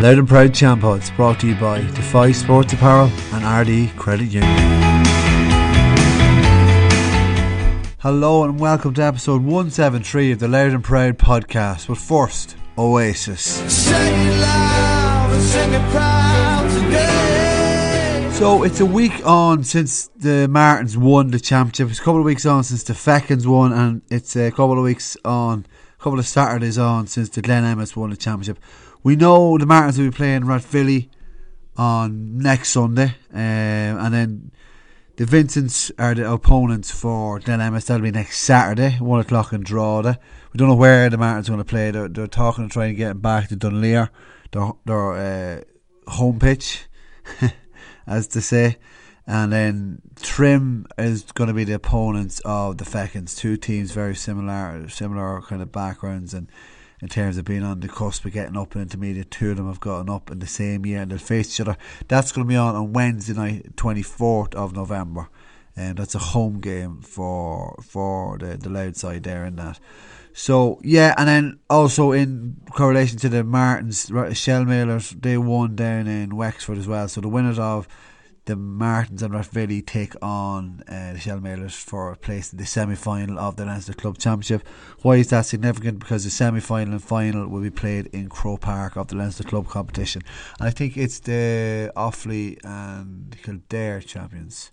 Louth and Proud Champods brought to you by Defy Sports Apparel and Ardee Credit Union. Hello and welcome to episode 173 of the Louth and Proud podcast. But first, Oasis. So it's a week on since the Martins won the championship. It's a couple of weeks on since the Fechins won, and it's a couple of weeks on, a couple of Saturdays on since the Glen Emmets won the championship. We know the Martins will be playing Rathvilly on next Sunday, um, and then the Vincents are the opponents for Glen That'll be next Saturday, one o'clock in Drogheda. We don't know where the Martins are going to play. They're, they're talking to try and get back to Dunleer, their, their uh, home pitch, as to say. And then Trim is going to be the opponents of the Fechins. Two teams very similar, similar kind of backgrounds and in terms of being on the cusp of getting up in intermediate. Two of them have gotten up in the same year and they'll face each other. That's going to be on on Wednesday night, 24th of November. And that's a home game for for the, the Louth side there in that. So yeah, and then also in correlation to the Martins, Shelmaliers, they won down in Wexford as well. So the winners of the Martins and Rathvilly take on uh, the Shelmaliers for a place in the semi final of the Leinster Club Championship. Why is that significant? Because the semi final and final will be played in Crow Park of the Leinster Club competition. And I think it's the Offaly and Kildare champions.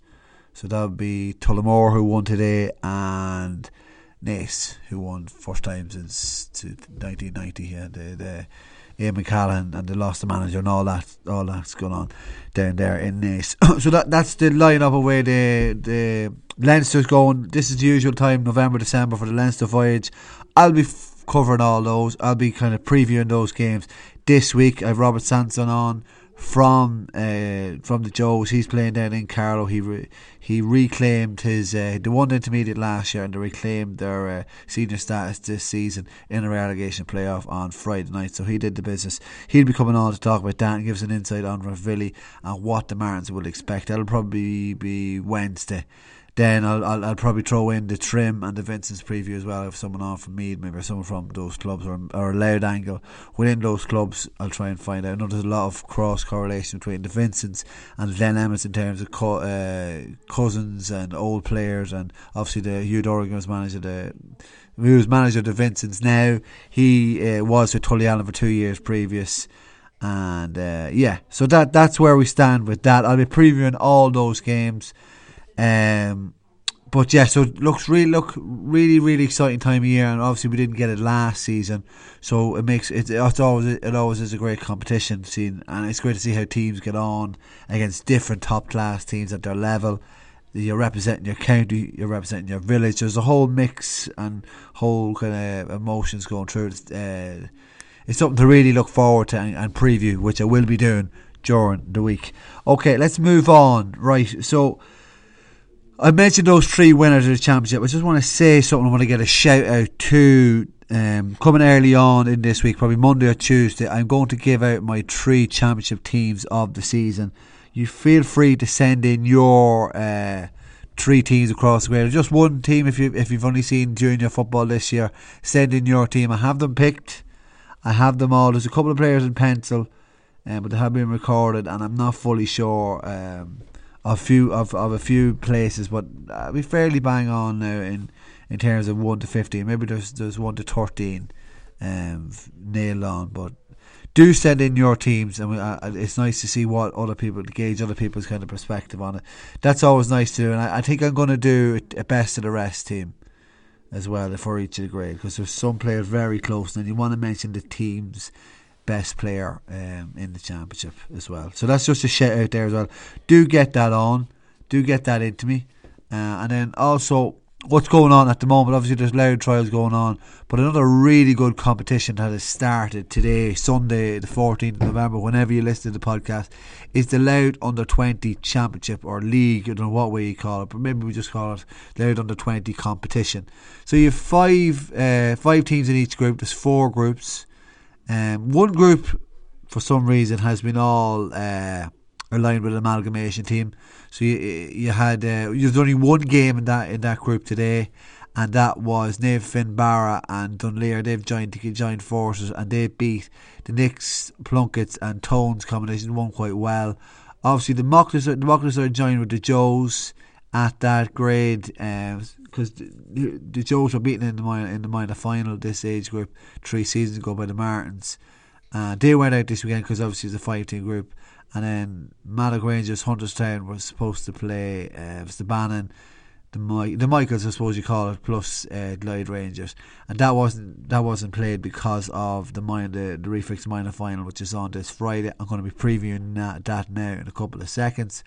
So that would be Tullamore who won today and Naas who won first time since 1990. Yeah, the, the Ian McCallan and they lost the manager and all that all that's going on down there in Naas. so that that's the line up away the the Leinster's going. This is the usual time, November, December for the Leinster voyage. I'll be f- covering all those. I'll be kind of previewing those games this week. I've Robert Sanson on from uh, from the Joes. He's playing down in Carlow. He re- he reclaimed his uh, the intermediate last year and they reclaimed their uh, senior status this season in a relegation playoff on Friday night. So he did the business. He'll be coming on to talk about that and give us an insight on Rathvilly and what the Martins will expect. That'll probably be Wednesday. Then I'll, I'll, I'll probably throw in the trim and the Vincent's preview as well. If someone on from Meath, maybe someone from those clubs, or, or a Louth angle within those clubs, I'll try and find out. I know there's a lot of cross correlation between the Vincents and Glen Emmets in terms of co- uh, cousins and old players, and obviously the Hugh Dorrigan was manager the who was manager of the Vincents now. He uh, was with Tullyallen for two years previous. And uh, yeah, so that that's where we stand with that. I'll be previewing all those games. Um, but yeah, so it looks really look really really exciting time of year, and obviously we didn't get it last season, so it makes it it's always it always is a great competition scene, and it's great to see how teams get on against different top class teams at their level. You're representing your county, you're representing your village. There's a whole mix and whole kind of emotions going through. It's, uh, it's something to really look forward to and, and preview, which I will be doing during the week. Okay, let's move on. Right, so. I mentioned those three winners of the championship. I just want to say something. I want to get a shout out to um, coming early on in this week, probably Monday or Tuesday. I'm going to give out my three championship teams of the season. You feel free to send in your uh, three teams across the way. Just one team if you if you've only seen junior football this year. Send in your team. I have them picked. I have them all. There's a couple of players in pencil, um, but they have been recorded, and I'm not fully sure. Um, a few of, of a few places, but uh, we fairly bang on now in in terms of one to fifteen. Maybe there's there's one to thirteen um, nailed on, but do send in your teams, and we, uh, it's nice to see what other people gauge other people's kind of perspective on it. That's always nice to do, and I, I think I'm going to do a best of the rest team as well for each of the grade because there's some players very close, and you want to mention the teams best player um, in the championship as well. So that's just a shout out there as well. Do get that on. Do get that into me. Uh, and then also what's going on at the moment. Obviously, there's Louth trials going on, but another really good competition that has started today, Sunday, the 14th of November, whenever you listen to the podcast, is the Louth Under 20 Championship or League. I don't know what way you call it, but maybe we just call it Louth Under 20 competition. So you have five, uh, five teams in each group, there's four groups. Um, one group, for some reason, has been all uh, aligned with amalgamation team. So you you had uh, there's only one game in that in that group today, and that was Naomh Finbarra and Dunleer. They've joined joined forces and they beat the Knicks, Plunketts, and Tones combination. Won quite well. Obviously, the Mucklers, the Mucklers are joined with the Joes at that grade because the, the Joes were beaten in the minor, in the minor final this age group three seasons ago by the Martins. Uh, they went out this weekend because obviously it's a five team group. And then Mallow Rangers, Hunterstown were supposed to play uh, the Bannon the My- the Michaels, I suppose you call it, plus uh, Glyde Rangers, and that wasn't that wasn't played because of the mind the, the Refix minor final, which is on this Friday. I'm going to be previewing that, that now in a couple of seconds.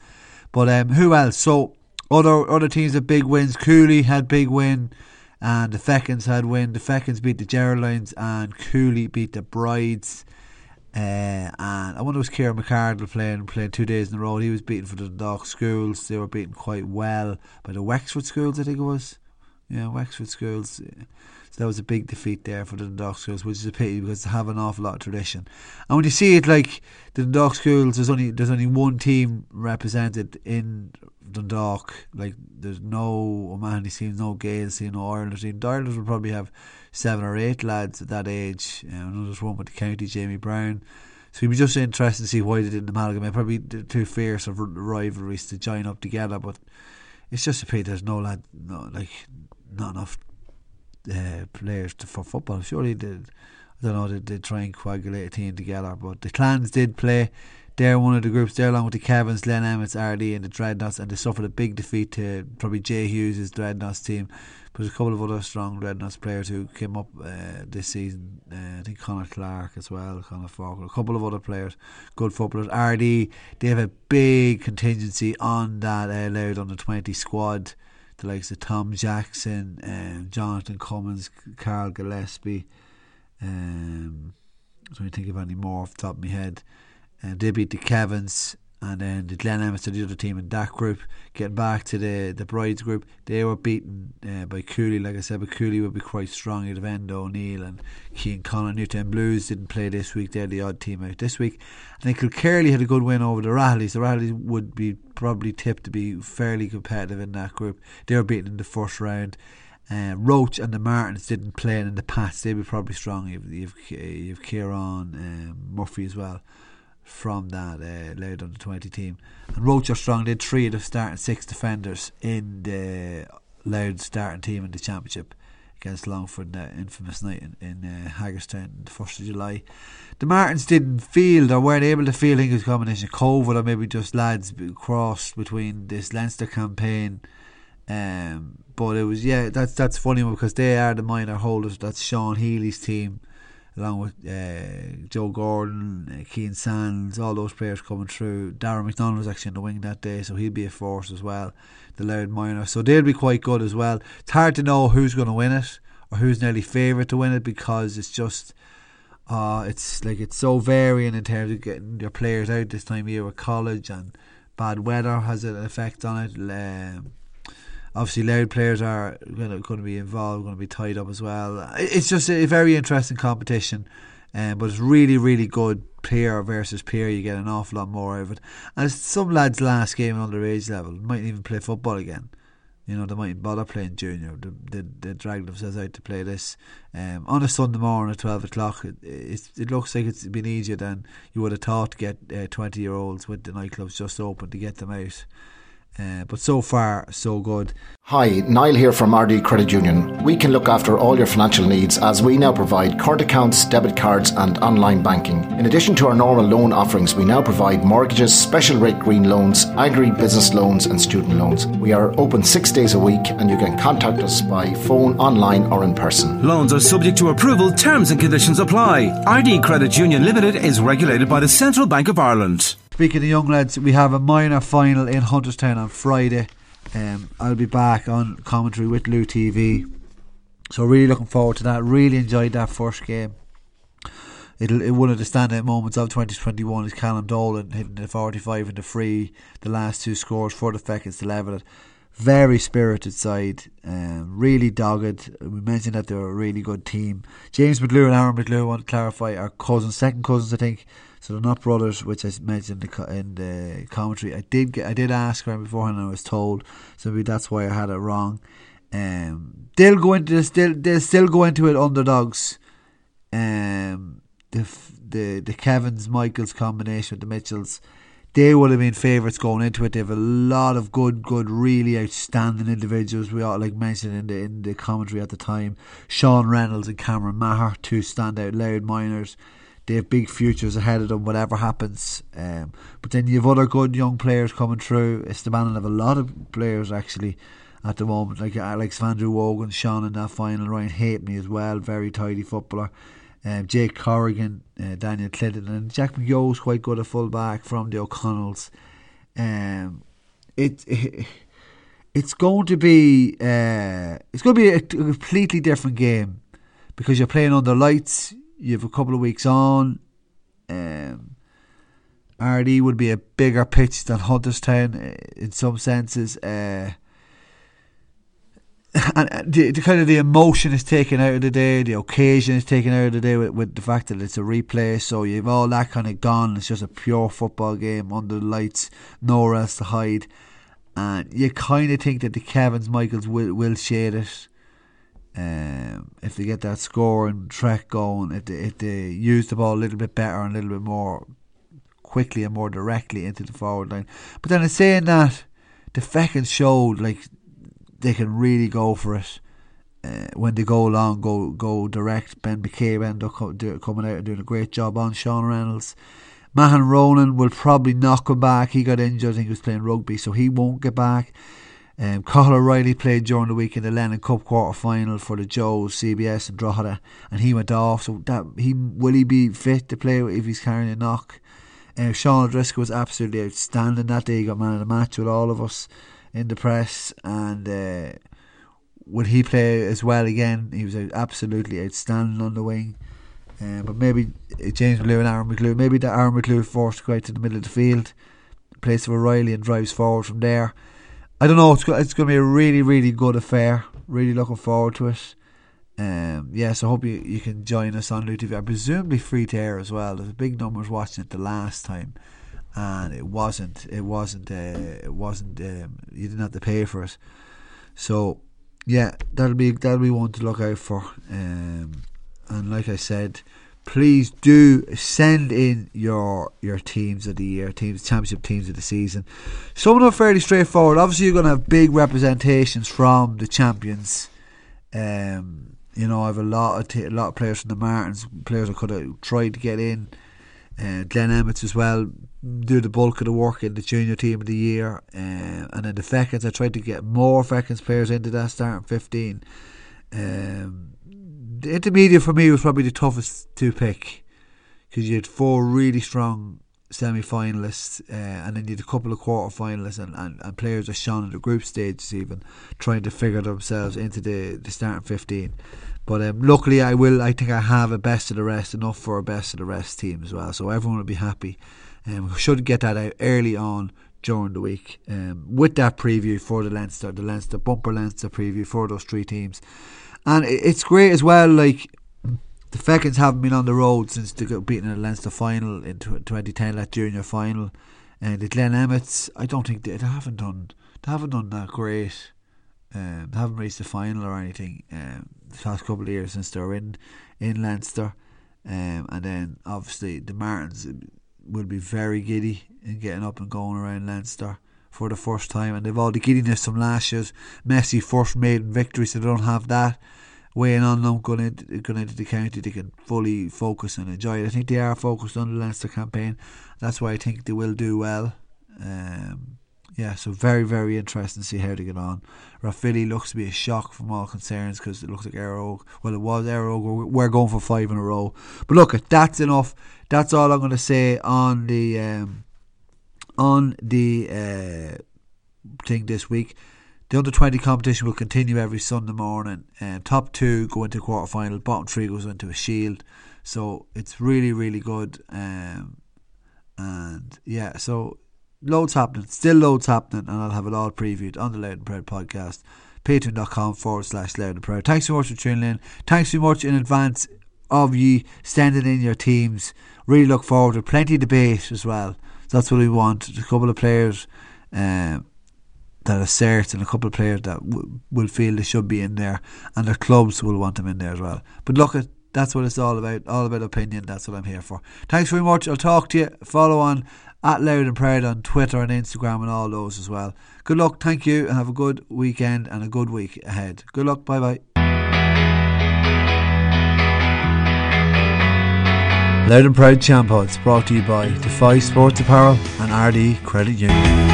But um, who else? So other other teams have big wins. Cooley had big win, and the Fechins had win. The Fechins beat the Geraldines, and Cooley beat the Brides. Uh, and I wonder was Kieran McCardle playing playing two days in a row. He was beaten for the Dundalk schools. They were beaten quite well by the Wexford schools, I think it was. Yeah, Wexford schools. So that was a big defeat there for the Dundalk schools, which is a pity because they have an awful lot of tradition. And when you see it like the Dundalk schools, there's only there's only one team represented in Dundalk. Like there's no O'Mahony team, no Gaels team, no Ireland team. The Ireland will probably have seven or eight lads at that age. You know, there's one with the county, Jamie Brown. So it'd be just interesting to see why they didn't amalgamate. Probably too fierce of rivalries to join up together, but it's just a pity there's no lad, no like not enough uh, players to, for football. Surely they, I don't know, they, they try and coagulate a team together, but the clans did play. They're one of the groups there, along with the Kevins, Glen Emmets, Ardee, and the Dreadnots, and they suffered a big defeat to probably Jay Hughes' Dreadnots team. But a couple of other strong Dreadnots players who came up uh, this season. Uh, I think Connor Clark as well, Connor Falk, a couple of other players, good footballers. Ardee, they have a big contingency on that uh, on the 20 squad. The likes of Tom Jackson, um, Jonathan Cummins, Carl Gillespie. Um, I don't think of any more off the top of my head and they beat the Kevins and then the Glen Emmets the other team in that group. Getting back to the the Brides group, they were beaten uh, by Cooley. Like I said, but Cooley would be quite strong. You'd have Endo O'Neill and Keane Connor. Newtown Blues didn't play this week. They're the odd team out this week. I think Kilkerley had a good win over the Rattlys. The Rattlys would be probably tipped to be fairly competitive in that group. They were beaten in the first round. Uh, Roche and the Martins didn't play in the past. They'd be probably strong. You've, you've, you've Kieran um, Murphy as well from that uh, Louth under 20 team. And Roche are strong. They three of the starting six defenders in the Louth starting team in the championship against Longford that infamous night in, in uh, Hagerstown the 1st of July. The Martins didn't field or weren't able to field, I think it was a combination of COVID or maybe just lads crossed between this Leinster campaign. Um, but it was, yeah, that's that's funny because they are the minor holders. That's Sean Healy's team along with uh, Joe Gordon, uh, Keane Sands, all those players coming through. Darren McDonald was actually in the wing that day, so he'll be a force as well. The Louth Minor, so they'll be quite good as well. It's hard to know who's going to win it or who's nearly favourite to win it because it's just. Uh, it's like it's so varying in terms of getting your players out this time of year with college and bad weather has an effect on it. Um, obviously Louth players are going to, be involved, going to be tied up as well. It's just a very interesting competition, um, but it's really, really good peer versus peer. You get an awful lot more out of it. And some lads' last game at underage level might even play football again. You know, they mightn't bother playing junior. They, they, they drag themselves out to play this. Um, on a Sunday morning at 12 o'clock, it, it, it looks like it's been easier than you would have thought to get 20 uh, year olds with the nightclubs just open to get them out. Uh, but so far, so good. Hi, Niall here from Ardee Credit Union. We can look after all your financial needs as we now provide current accounts, debit cards, and online banking. In addition to our normal loan offerings, we now provide mortgages, special rate green loans, agri business loans, and student loans. We are open six days a week, and you can contact us by phone, online, or in person. Loans are subject to approval, terms and conditions apply. Ardee Credit Union Limited is regulated by the Central Bank of Ireland. Speaking of young lads, we have a minor final in Hunterstown on Friday. Um, I'll be back on commentary with Lou TV. So really looking forward to that. Really enjoyed that first game. It'll, it, one of the standout moments of 2021 is Callum Dolan hitting the 45 and the free, the last two scores for the Fechins to level it. Very spirited side, um, really dogged. We mentioned that they're a really good team. James McLew and Aaron McLew, I want to clarify, are cousins, second cousins, I think. So they're not brothers, which I mentioned in the, commentary. I did get, I did ask her beforehand, and I was told. So maybe that's why I had it wrong. Um, they'll go into this, they'll, they'll still go into it underdogs. Um, the the the Kevins Michaels combination with the Mitchells, they would have been favourites going into it. They have a lot of good, good, really outstanding individuals. We all like mentioned in the in the commentary at the time. Sean Reynolds and Cameron Maher, two standout Louth miners. They have big futures ahead of them, whatever happens. Um, but then you have other good young players coming through. It's the Esteban have a lot of players actually at the moment, like Alex Van Drew Wogan, Sean in that final, Ryan Halfpenny as well, very tidy footballer. Um, Jake Corrigan, uh, Daniel Clinton, and Jack McYo's quite good at full back from the O'Connells. Um, it, it it's going to be uh, it's going to be a, a, completely different game because you're playing under lights. You have a couple of weeks on. Um, Ardee would be a bigger pitch than Hunterstown uh, in some senses. Uh, and the, the, kind of the emotion is taken out of the day, the occasion is taken out of the day with, with the fact that it's a replay. So you've all that kind of gone. It's just a pure football game under the lights, nowhere else to hide. And you kind of think that the Kevins Michaels will will shade it. Um, if they get that score and track going, if they, if they use the ball a little bit better and a little bit more quickly and more directly into the forward line. But then in saying that, the Fechins showed like they can really go for it. Uh, when they go long, go go direct. Ben McCabe end up coming out and doing a great job on Sean Reynolds. Mahan Ronan will probably not come back. He got injured. I think he was playing rugby, so he won't get back. Um, Cathal O'Reilly played during the week in the Lennon Cup quarter final for the Joes, CBS and Drogheda, and he went off. So that he will he be fit to play if he's carrying a knock? Uh, Sean O'Driscoll was absolutely outstanding that day. He got man of the match with all of us in the press, and uh, would he play as well again? He was absolutely outstanding on the wing. Uh, but maybe James McClue and Aaron McClue, maybe that Aaron McClue forced to go out to the middle of the field, place of O'Reilly, and drives forward from there. I don't know. It's it's going to be a really really good affair. Really looking forward to it. Um, I hope you, you can join us on Lou TV. I presumably free to air as well. There's a big numbers watching it the last time and it wasn't it wasn't uh, it wasn't um, you didn't have to pay for it. So yeah that'll be that'll be one to look out for. Um, and like I said please do send in your your teams of the year teams championship teams of the season. Some of them are fairly straightforward. Obviously you're going to have big representations from the champions. Um, you know I have a lot of t- a lot of players from the Martins players I could have tried to get in uh, Glen Emmets as well do the bulk of the work in the junior team of the year. Uh, and then the Fechins, I tried to get more Fechins players into that starting 15. Um, the intermediate for me was probably the toughest to pick because you had four really strong semi finalists uh, and then you had a couple of quarter finalists and, and, and players that shone in the group stages even trying to figure themselves into the, the starting 15. But um, luckily, I will. I think I have a best of the rest enough for a best of the rest team as well. So everyone will be happy. Um, we should get that out early on during the week um, with that preview for the Leinster, the Leinster bumper Leinster preview for those three teams. And it's great as well. Like the Fechins haven't been on the road since they got beaten in the Leinster final in 2010, that junior final. And the Glen Emmets, I don't think they, they haven't done. They haven't done that great. Um, they haven't reached the final or anything um, the past couple of years since they're in in Leinster. Um, and then obviously the Martins will be very giddy in getting up and going around Leinster for the first time, and they've all the giddiness from last year's Messi first maiden victory, so they don't have that weighing on them going into, going into the county. They can fully focus and enjoy it. I think they are focused on the Leinster campaign. That's why I think they will do well. Um, yeah, so very, very interesting to see how they get on. Rathvilly looks to be a shock from all concerns because it looks like Arrow. Well, it was Arrow. We're going for five in a row. But look, that's enough. That's all I'm going to say on the um, on the uh, thing this week. The under 20 competition will continue every Sunday morning. Uh, top two go into quarter final, bottom three goes into a shield. So it's really, really good. Um, and yeah, so loads happening, still loads happening, and I'll have it all previewed on the Louth and Proud podcast. Patreon.com forward slash Louth and Proud. Thanks so much for tuning in. Thanks so much in advance of you standing in your teams. Really look forward to plenty of debate as well. That's what we want. A couple of players um, that assert and a couple of players that w- will feel they should be in there, and their clubs will want them in there as well. But look at that's what it's all about. All about opinion. That's what I'm here for. Thanks very much. I'll talk to you. Follow on at Louth and Proud on Twitter and Instagram and all those as well. Good luck. Thank you, and have a good weekend and a good week ahead. Good luck. Bye bye. Louth and Proud Champ Pods brought to you by Defy Sports Apparel and Ardee Credit Union.